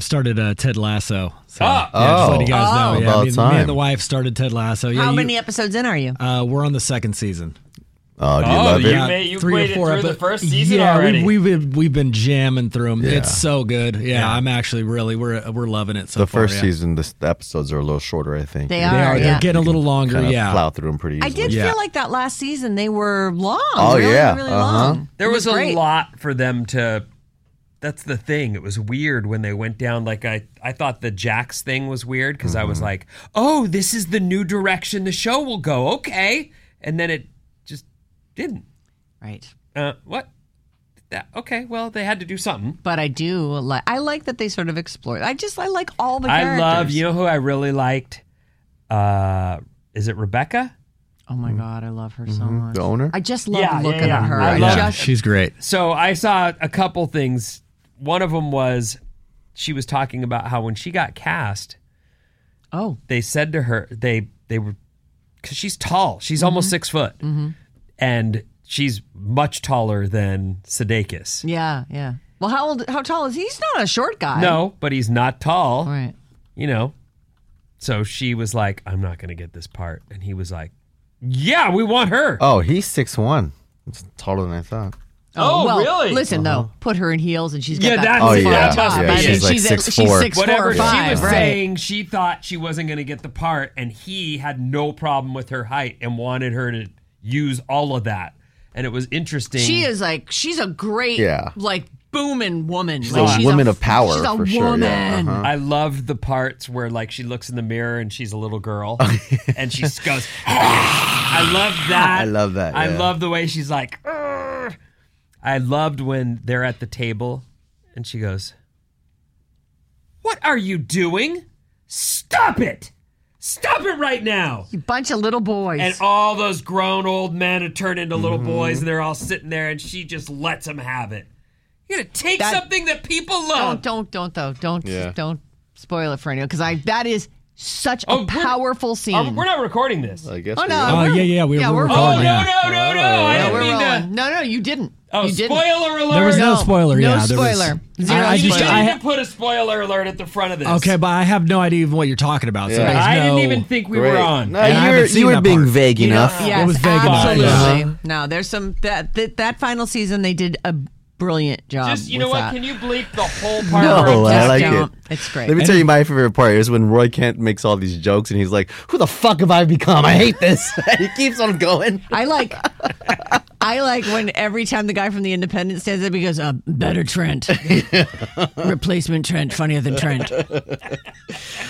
I've started uh, Ted Lasso. So, Ah. yeah, just Oh. letting you guys know. Oh. Yeah, About me, me time. and the wife started Ted Lasso. Yeah, How you- many episodes in are you? Uh, we're on the second season. Oh, do you Oh, love it? you made- you waited through the first season yeah, already. We've, we've been we've been jamming through them. Yeah. It's so good. Yeah, Yeah. I'm actually really we're we're loving it so the far. first yeah. season, the, the episodes are a little shorter, I think. They You are. can- They're getting a little longer. kinda Yeah. plow through them pretty easily. I did Yeah. feel like that last season they were long. Oh, really, yeah. really Uh-huh. long. There It was, a lot for them to. That's the thing. It was weird when they went down. Like I, I thought the Jax thing was weird because I Mm-hmm. was like, "Oh, this is the new direction the show will go." Okay, and then it just didn't. Right. Uh, what? That, okay, well, they had to do something. But I do like. I like that they sort of explore. I just I like all the. I love. You know who I really liked? Uh, is it Rebecca? Oh my god, I love her so much. The owner? I just love Yeah, looking yeah, at her. I I love- just she's great. So I saw a couple things. One of them was she was talking about how when she got cast, oh they said to her they they were because she's tall. She's almost mm-hmm. six foot, mm-hmm. and she's much taller than Sudeikis. yeah yeah. Well, how old? How tall is he? He's not a short guy. No, but he's not tall. Right. You know. So she was like, "I'm not going to get this part," and he was like, "Yeah, we want her." Oh, he's six one. It's taller than I thought. Oh, oh, well, really? Listen though, uh-huh. put her in heels and she's got Yeah, that that's Oh, yeah. top. Yeah, I mean, she's like she's, 6'4". she's six four Whatever she was right? saying, she thought she wasn't going to get the part, and he had no problem with her height and wanted her to use all of that. And it was interesting. She is like she's a great Yeah. like booming woman. She's like, a woman of power, She's a for sure, woman. yeah, uh-huh. I loved the parts where like she looks in the mirror and she's a little girl and she goes. Ah! I love that. I love that, I love the way she's like. "Urgh." I loved when they're at the table and she goes, "What are you doing? Stop it! Stop it right now!" You bunch of little boys. And all those grown old men have turned into little Mm-hmm. boys and they're all sitting there and she just lets them have it. You're gonna take That- something that people love. don't don't don't though. Don't Yeah. don't spoil it for anyone because I that is such Oh, a powerful scene. Are- we're not recording this. I guess. Oh we no! will. Oh, we're- yeah, yeah, we- yeah, we're we're recording, Oh rolling. yeah. no no no no! I No, didn't we're mean rolling. to. No, no, you didn't. Oh, you didn't. spoiler alert! There was no spoiler. no yeah, there was- spoiler. Zero I, I You just didn't I even ha- put a spoiler alert at the front of this. okay, but I have no idea even what you're talking about. So Yeah. there's I no, didn't even think we Great. were on. No, And I you haven't were, seen you were that being part. vague You know, enough. Yes, It was vague enough, absolutely. yeah. No, there's some that, that that final season they did a brilliant job. Just you with know what? that. Can you bleep the whole part? No, where I just like don't- it. It's great. Let me tell you my favorite part is when Roy Kent makes all these jokes and he's like, "Who the fuck have I become? I hate this." he keeps on going. I like I like when every time the guy from the Independent stands up, he goes, uh, "Better Trent, replacement Trent, funnier than Trent,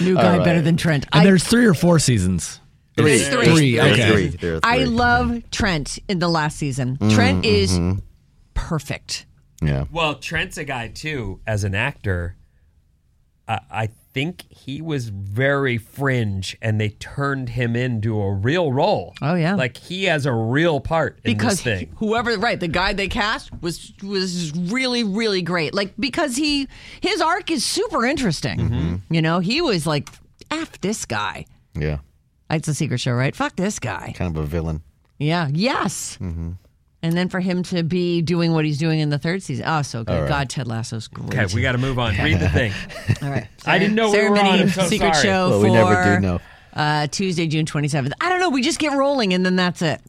new guy better than Trent." And I, there's three or four seasons. Three. It's three. Three, okay. three. There are I love Trent in the last season. Mm, Trent is mm-hmm. perfect. Yeah. Well, Trent's a guy too. As an actor, I, I think he was very fringe and they turned him into a real role. Oh, yeah. Like he has a real part in because this thing. whoever right the guy they cast was was really really great like because he his arc is super interesting Mm-hmm. you know he was like f this guy Yeah. it's a secret show right fuck this guy Kind of a villain. yeah yes Mm-hmm. And then for him to be doing what he's doing in the third season oh so good god ted lasso's great Okay, we got to move on. Read the thing. all right I didn't know we Sarah were on. I'm so secret sorry. show Well, for we never do know. Uh, Tuesday, June 27th. I don't know. We just get rolling and then that's it.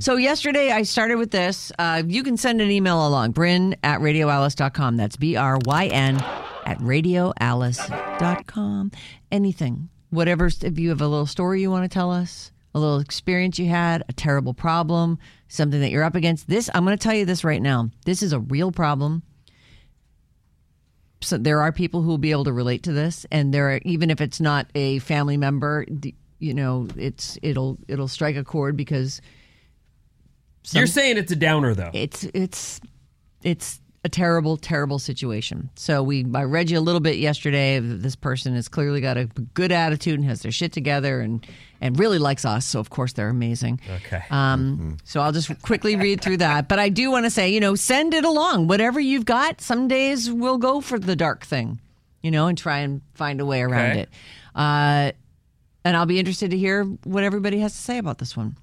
So, yesterday I started with this. Uh, you can send an email along, bryn at radioalice.com. That's B R Y N at radioalice.com. Anything. Whatever. If you have a little story you want to tell us, a little experience you had, a terrible problem, something that you're up against. This, I'm going to tell you this right now. This is a real problem so there are people who will be able to relate to this and there are even if it's not a family member you know it's it'll it'll strike a chord because You're saying it's a downer though. it's it's it's a terrible terrible situation so we i read you a little bit yesterday this person has clearly got a good attitude and has their shit together and and really likes us so of course they're amazing Okay. um, so I'll just quickly read through that. But I do want to say, you know, send it along. Whatever you've got, some days we'll go for the dark thing, you know, and try and find a way around Okay. it. Uh, and I'll be interested to hear what everybody has to say about this one.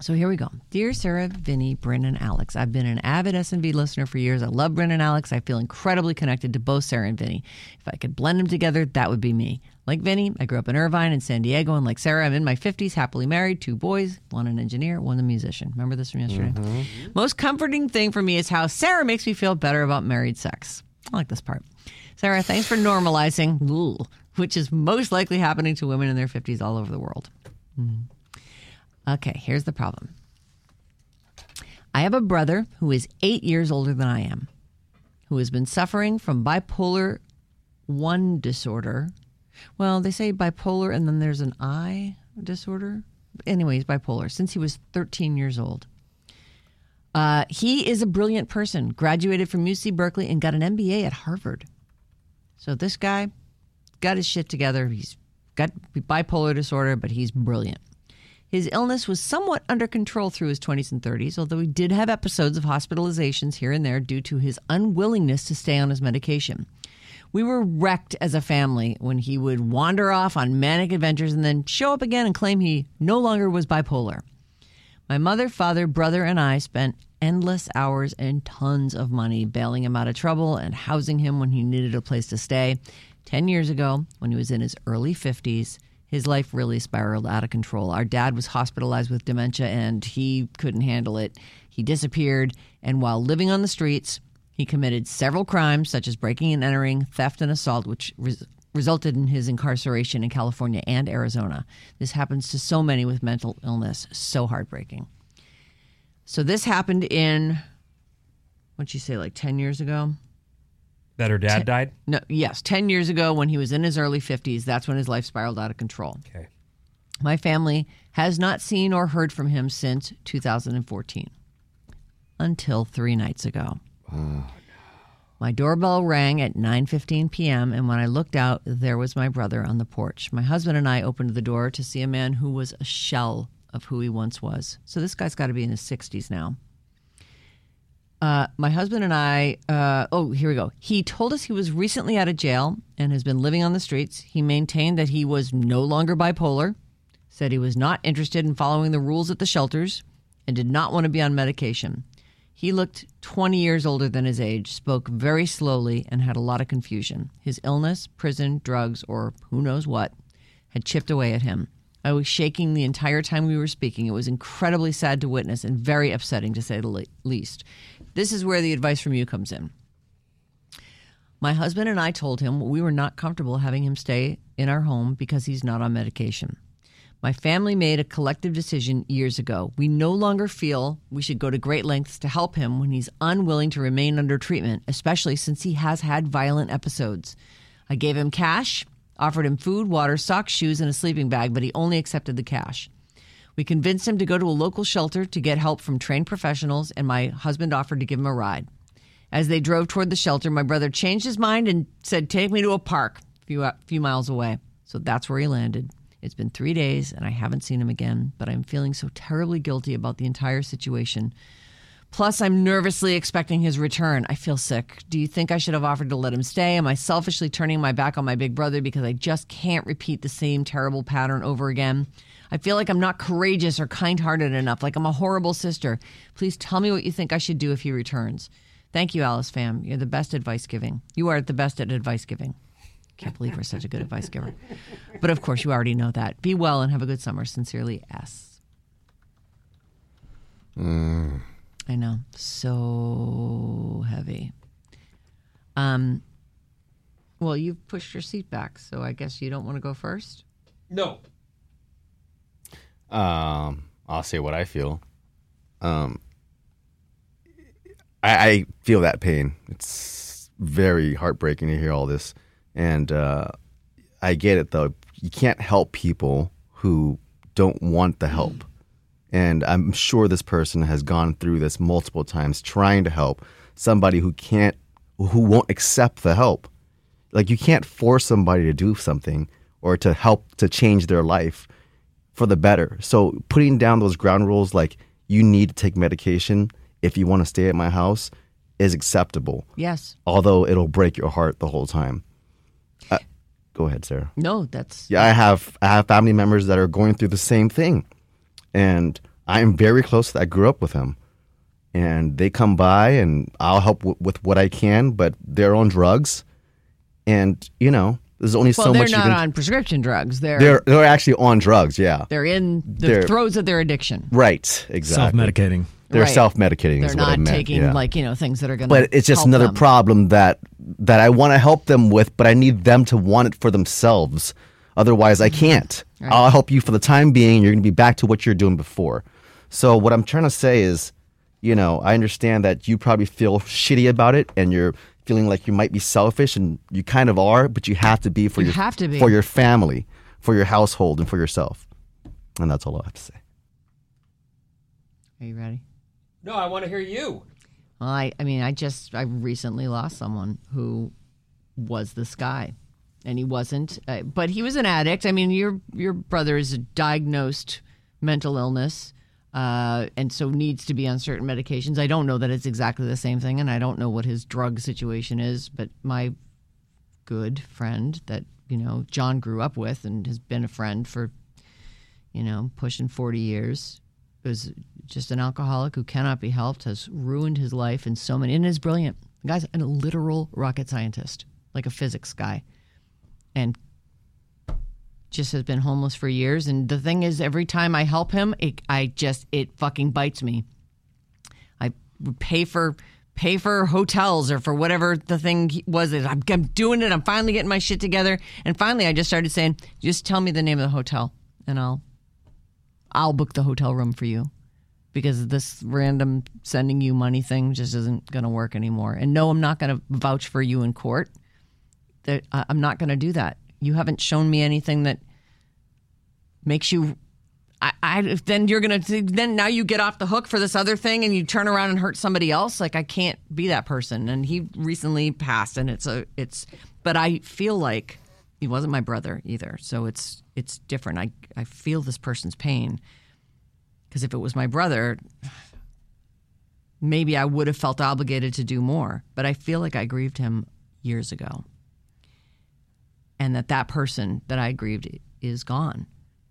So here we go. Dear Sarah, Vinny, Bryn, and Alex, I've been an avid S&V listener for years. I love Bryn and Alex. I feel incredibly connected to both Sarah and Vinny. If I could blend them together, that would be me. Like Vinny, I grew up in Irvine and San Diego, and like Sarah, I'm in my 50s, happily married, two boys, one an engineer, one a musician. Remember this from yesterday? Mm-hmm. Most comforting thing for me is how Sarah makes me feel better about married sex. I like this part. Sarah, thanks for normalizing, which is most likely happening to women in their 50s all over the world. Mm-hmm. Okay, here's the problem. I have a brother who is eight years older than I am, who has been suffering from bipolar 1 disorder. Well, they say bipolar and then there's an I disorder. Anyways, bipolar since he was 13 years old. Uh, he is a brilliant person, graduated from UC Berkeley and got an MBA at Harvard. So this guy got his shit together. He's got bipolar disorder, but he's brilliant. His illness was somewhat under control through his 20s and 30s, although he did have episodes of hospitalizations here and there due to his unwillingness to stay on his medication. We were wrecked as a family when he would wander off on manic adventures and then show up again and claim he no longer was bipolar. My mother, father, brother, and I spent endless hours and tons of money bailing him out of trouble and housing him when he needed a place to stay. Ten years ago, when he was in his early 50s, his life really spiraled out of control. Our dad was hospitalized with dementia and he couldn't handle it. He disappeared, and while living on the streets, he committed several crimes such as breaking and entering, theft, and assault, which res- resulted in his incarceration in California and Arizona. This happens to so many with mental illness. So heartbreaking. So this happened in what'd you say, like ten years ago? That her dad died. No, yes, ten years ago when he was in his early fifties. That's when his life spiraled out of control. Okay. My family has not seen or heard from him since 2014, until three nights ago. Oh, no. My doorbell rang at 9:15 p.m. and when I looked out, there was my brother on the porch. My husband and I opened the door to see a man who was a shell of who he once was. So this guy's got to be in his 60s now. Uh, my husband and I, uh, oh, here we go. He told us he was recently out of jail and has been living on the streets. He maintained that he was no longer bipolar, said he was not interested in following the rules at the shelters, and did not want to be on medication. He looked 20 years older than his age, spoke very slowly, and had a lot of confusion. His illness, prison, drugs, or who knows what, had chipped away at him. I was shaking the entire time we were speaking. It was incredibly sad to witness and very upsetting to say the least. This is where the advice from you comes in. My husband and I told him we were not comfortable having him stay in our home because he's not on medication. My family made a collective decision years ago. We no longer feel we should go to great lengths to help him when he's unwilling to remain under treatment, especially since he has had violent episodes. I gave him cash, offered him food, water, socks, shoes, and a sleeping bag, but he only accepted the cash. We convinced him to go to a local shelter to get help from trained professionals, and my husband offered to give him a ride. As they drove toward the shelter, my brother changed his mind and said, Take me to a park. If few few miles away. So that's where he landed. It's been three days, and I haven't seen him again. But I'm feeling so terribly guilty about the entire situation. Plus, I'm nervously expecting his return. I feel sick. Do you think I should have offered to let him stay? Am I selfishly turning my back on my big brother because I just can't repeat the same terrible pattern over again? I feel like I'm not courageous or kind hearted enough, like I'm a horrible sister. Please tell me what you think I should do if he returns. Thank you, Alice fam. You're the best advice giving. You are the best at advice giving. Can't believe we're such a good advice giver. But of course, you already know that. Be well and have a good summer. Sincerely, S. Mm. I know. So heavy. Um well, you've pushed your seat back, so I guess you don't want to go first? No. Um, I'll say what I feel. Um, I, I feel that pain. It's very heartbreaking to hear all this, and uh, I get it though. You can't help people who don't want the help, and I'm sure this person has gone through this multiple times trying to help somebody who can't, who won't accept the help. Like you can't force somebody to do something or to help to change their life for the better. So putting down those ground rules like you need to take medication if you want to stay at my house is acceptable. Yes. Although it'll break your heart the whole time. Uh, go ahead, Sarah. No, that's Yeah, I have I have family members that are going through the same thing. And I am very close. I grew up with them. And they come by and I'll help w- with what I can, but they're on drugs. And, you know, there's only so much. well, so they're much you not can on prescription drugs. They're they're they're actually on drugs, yeah. they're in the they're- throes of their addiction. Right, exactly. Self medicating. They're Right. self-medicating. They're is what I not meant, taking yeah. like you know things that are going to. But it's just another problem that that I want to help them with, but I need them to want it for themselves. Otherwise, I can't. I'll help you for the time being. You're going to be back to what you're doing before. So what I'm trying to say is, you know, I understand that you probably feel shitty about it, and you're feeling like you might be selfish, and you kind of are, but you have to be for You your have to be. for your family, for your household, and for yourself. And that's all I have to say. Are you ready? No, I want to hear you. Well, I, I mean, I just, I recently lost someone who was this guy, and he wasn't, uh, but he was an addict. I mean, your your brother is diagnosed mental illness, uh, and so needs to be on certain medications. I don't know that it's exactly the same thing, and I don't know what his drug situation is. But my good friend that you know John grew up with and has been a friend for you know pushing forty years was just an alcoholic who cannot be helped, has ruined his life in so many, and is brilliant. The guy's a literal rocket scientist, like a physics guy, and just has been homeless for years. And the thing is, every time I help him, it, I just it fucking bites me. I pay for pay for hotels or for whatever the thing was. I'm, I'm doing it. I'm finally getting my shit together. And finally, I just started saying, just tell me the name of the hotel, and I'll I'll book the hotel room for you because this random sending you money thing just isn't going to work anymore. And no, I'm not going to vouch for you in court. That I'm not going to do that. You haven't shown me anything that makes you. I, I then you're gonna then now you get off the hook for this other thing and you turn around and hurt somebody else. Like I can't be that person. And he recently passed, and it's a it's. But I feel like he wasn't my brother either, so it's it's different. I I feel this person's pain because if it was my brother, maybe I would have felt obligated to do more. But I feel like I grieved him years ago, and that that person that I grieved is gone,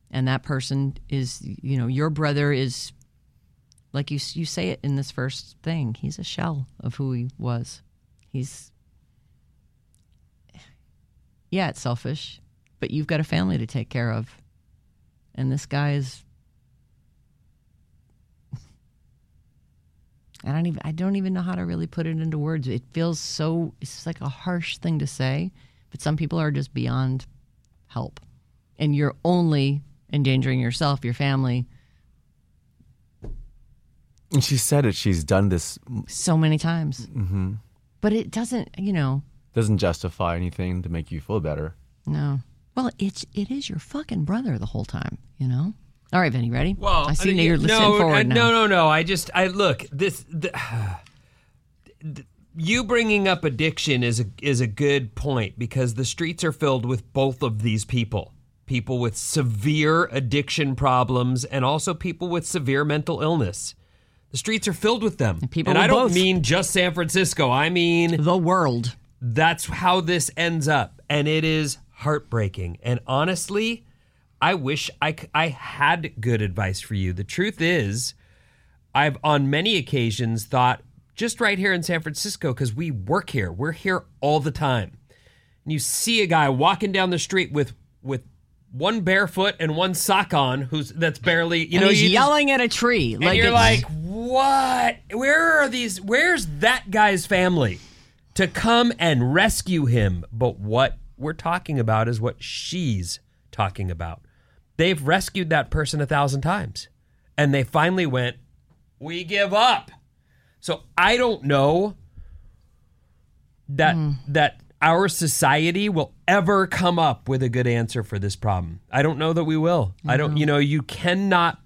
and that person is you know your brother is like you you say it in this first thing. He's a shell of who he was. He's yeah, it's selfish, but you've got a family to take care of. And this guy is I don't even I don't even know how to really put it into words. It feels so it's like a harsh thing to say, but some people are just beyond help. And you're only endangering yourself, your family, And she said it. She's done this. so many times. Mm-hmm. But it doesn't, you know, Doesn't justify anything to make you feel better. no. Well, it's it is your fucking brother the whole time, you know. All right, Vinny, ready? Well, I see mean, now you're no, listening I- forward now. No, no, no. I just, I look this. The, you bringing up addiction is a is a good point because the streets are filled with both of these people. People with severe addiction problems and also people with severe mental illness. The streets are filled with them. And, people and I don't both. mean just San Francisco. I mean The world. that's how this ends up and it is heartbreaking and honestly i wish I I had good advice for you the truth is i've on many occasions thought just right here in san francisco because we work here we're here all the time and you see a guy walking down the street with with one barefoot and one sock on who's that's barely you and know he's you just- yelling at a tree. and like you're like, what? Where are these? Where's that guy's family to come and rescue him? But what we're talking about is what she's talking about. They've rescued that person a thousand times, and they finally went, we give up. So I don't know that hmm. that our society will ever come up with a good answer for this problem. I don't know that we will. I don't, you know, you cannot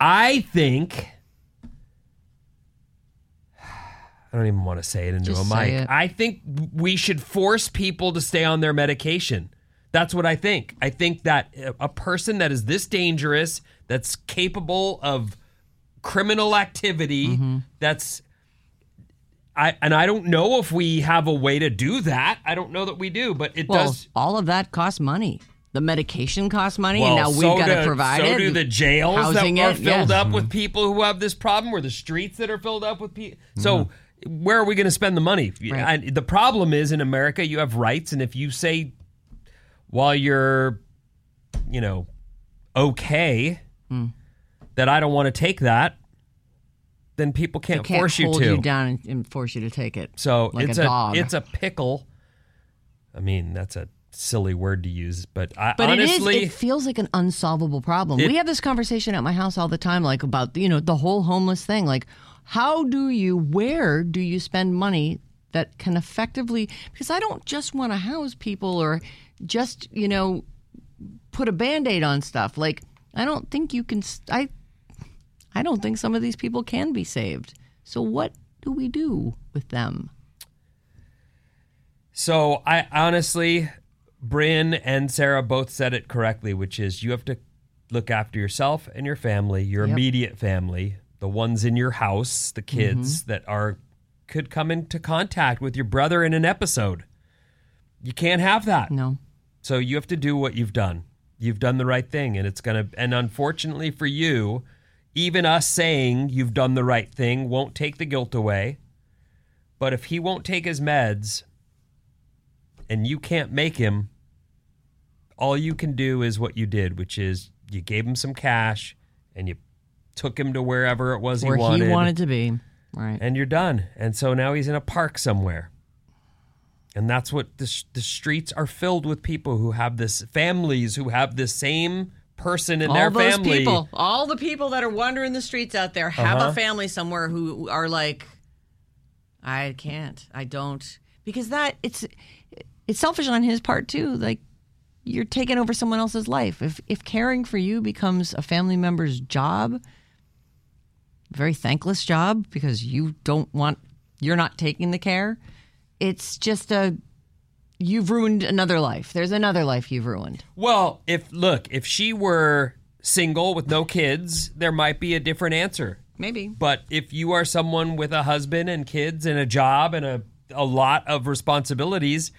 I think I don't even want to say it into Just a mic. it. I think we should force people to stay on their medication. That's what I think. I think that a person that is this dangerous, that's capable of criminal activity, Mm-hmm. that's I and I don't know if we have a way to do that. I don't know that we do, but it well, does all of that costs money. The medication costs money, well, and now so we've got to provide so it. do the jails housing that are it, filled yes. up with people who have this problem, or the streets that are filled up with people. So where are we going to spend the money? Right. And the problem is in America, you have rights, and if you say while you're, you know, okay, Hmm. That I don't want to take that, then people can't, Can't force you hold to. you down and, and force you to take it. So like it's a dog. it's a pickle. I mean, that's a silly word to use, but I But honestly, it is. It feels like an unsolvable problem. It- we have this conversation at my house all the time, like about you know the whole homeless thing. Like, how do you? Where do you spend money that can effectively? Because I don't just want to house people or just you know put a band aid on stuff. Like, I don't think you can. I I don't think some of these people can be saved. So what do we do with them? So I honestly, Bryn and Sarah both said it correctly, which is you have to look after yourself and your family, your Yep. immediate family, the ones in your house, the kids Mm-hmm. that are could come into contact with your brother in an episode. You can't have that. No. So you have to do what you've done. You've done the right thing, and it's gonna. And unfortunately for you, even us saying you've done the right thing won't take the guilt away. But if he won't take his meds, and you can't make him, all you can do is what you did, which is you gave him some cash and you took him to wherever it was Where he wanted, he wanted to be. Right. and you're done. And so now he's in a park somewhere. And that's what the, the streets are filled with people who have this families who have the same person in all their those family. people, all the people that are wandering the streets out there have Uh-huh. a family somewhere who are like, I can't, I don't, because that it's it's selfish on his part too. Like you're taking over someone else's life. If if caring for you becomes a family member's job, very thankless job because you don't want you're not taking the care. It's just a you've ruined another life. There's another life you've ruined. Well, if look, if she were single with no kids, there might be a different answer. Maybe. But if you are someone with a husband and kids and a job and a, a lot of responsibilities,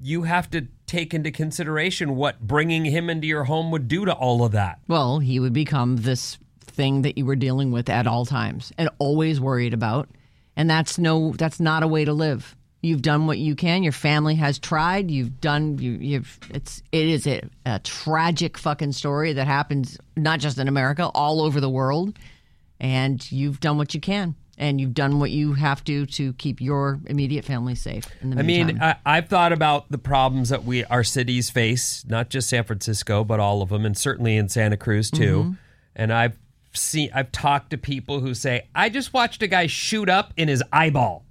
you have to take into consideration what bringing him into your home would do to all of that. Well, he would become this thing that you were dealing with at all times and always worried about. And that's no that's not a way to live. You've done what you can. Your family has tried. You've done you you've it's it is a, a tragic fucking story that happens not just in America, all over the world. And you've done what you can. And you've done what you have to to keep your immediate family safe in the I meantime. mean, I, I've thought about the problems that we our cities face, not just San Francisco, but all of them, and certainly in Santa Cruz too. Mm-hmm. And I've seen, I've talked to people who say, "I just watched a guy shoot up in his eyeball."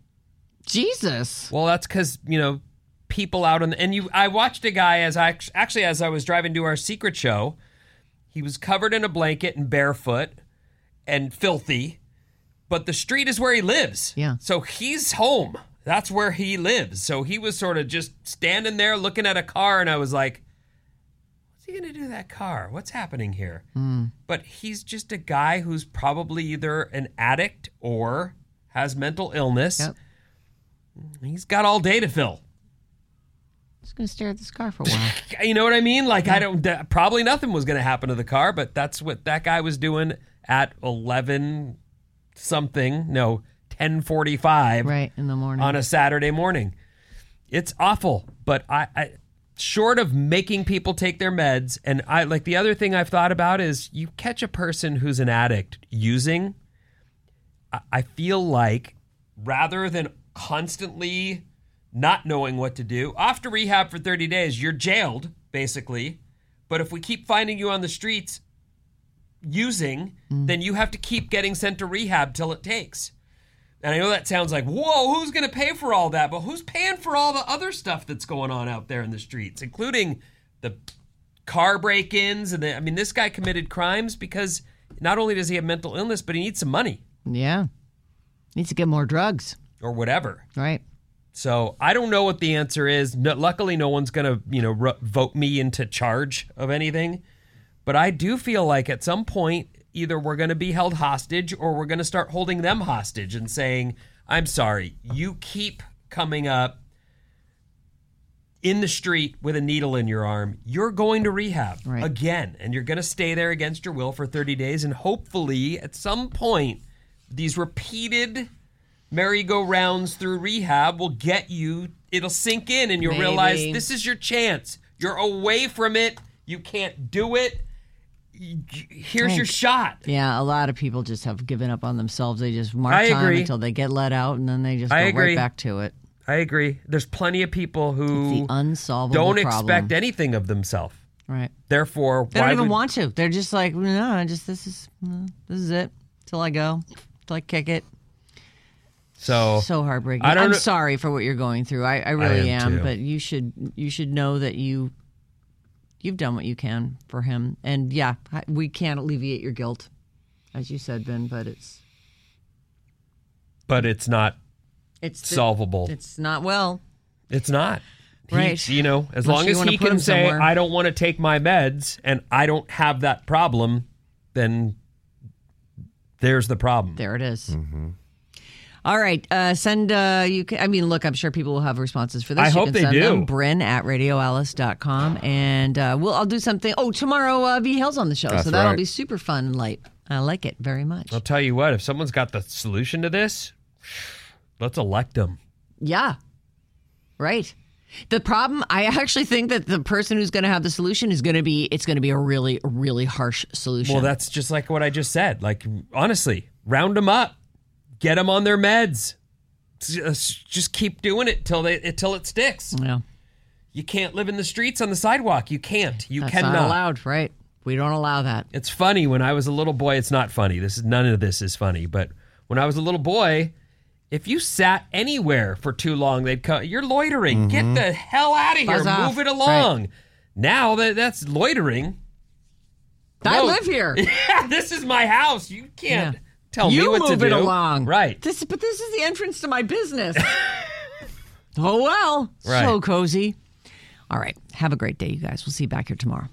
Jesus. Well, that's because you know people out on the and you. I watched a guy as I actually as I was driving to our secret show. He was covered in a blanket and barefoot and filthy, but the street is where he lives. Yeah. So he's home. That's where he lives. So he was sort of just standing there looking at a car, and I was like, what's he going to do to that car? What's happening here? Hmm. But he's just a guy who's probably either an addict or has mental illness. Yep. He's got all day to fill. Just gonna stare at this car for a while. You know what I mean? Like, I don't, probably nothing was going to happen to the car, but that's what that guy was doing at 11 something, no, 1045 right in the morning. on a Saturday morning. It's awful, but I, I short of making people take their meds, and I like the other thing I've thought about is you catch a person who's an addict using. I, I feel like rather than constantly not knowing what to do, off to rehab for 30 days, you're jailed basically. But if we keep finding you on the streets using, mm. then you have to keep getting sent to rehab till it takes. And I know that sounds like, whoa, who's going to pay for all that? But who's paying for all the other stuff that's going on out there in the streets, including the car break ins? And the, I mean, this guy committed crimes because not only does he have mental illness, but he needs some money yeah. Needs to get more drugs. Or whatever. Right. So I don't know what the answer is. No, luckily, no one's going to, you know, ru- vote me into charge of anything. But I do feel like at some point, either we're going to be held hostage or we're going to start holding them hostage and saying, I'm sorry, you keep coming up in the street with a needle in your arm. You're going to rehab Right. again, and you're going to stay there against your will for 30 days. And hopefully, at some point, these repeated merry-go-rounds through rehab will get you it'll sink in and you'll realize this is your chance you're away from it you can't do it here's your shot Yeah, a lot of people just have given up on themselves. They just march I on agree. until they get let out, and then they just I go agree. right back to it. i agree there's plenty of people It's who the unsolvable don't problem. expect anything of themselves Right. therefore They why don't even would- want to. They're just like, no, I just this is no, this is it till I go, till I kick it. So So heartbreaking. I don't I'm know- sorry for what you're going through. I, I really am am, but you should you should know that you you've done what you can for him. And yeah, we can't alleviate your guilt, as you said, Ben. But it's but it's not it's the- solvable It's not well. It's not. He- Right. you know, as Unless long as he can say, somewhere. I don't want to take my meds and I don't have that problem, then there's the problem. There it is. Mm-hmm. All right. Uh, send, uh, you can, I mean, look, I'm sure people will have responses for this. I you hope can they send do. Them, Bryn at radioalice.com. And uh, we'll, I'll do something. Oh, tomorrow, uh, V Hill's on the show. That's so that'll right. be super fun and light. I like it very much. I'll tell you what, if someone's got the solution to this, let's elect them. Yeah. Right. The problem, I actually think that the person who's going to have the solution is going to be, it's going to be a really, really harsh solution. Well, that's just like what I just said. Like, honestly, round them up, get them on their meds. Just just keep doing it till they until it sticks. yeah. You can't live in the streets on the sidewalk. You can't. You That's cannot. not allowed, right? We don't allow that. It's funny when I was a little boy. It's not funny. This is none of this is funny. But when I was a little boy, if you sat anywhere for too long, they'd come. You're loitering. Get mm-hmm. the hell out of here. Off. Move it along. Now that that's loitering. I No. live here. Yeah, this is my house. You can't Yeah. Tell you me what move to it do. along. Right. This, but this is the entrance to my business. oh well, Right. so cozy. All right, have a great day, you guys. We'll see you back here tomorrow.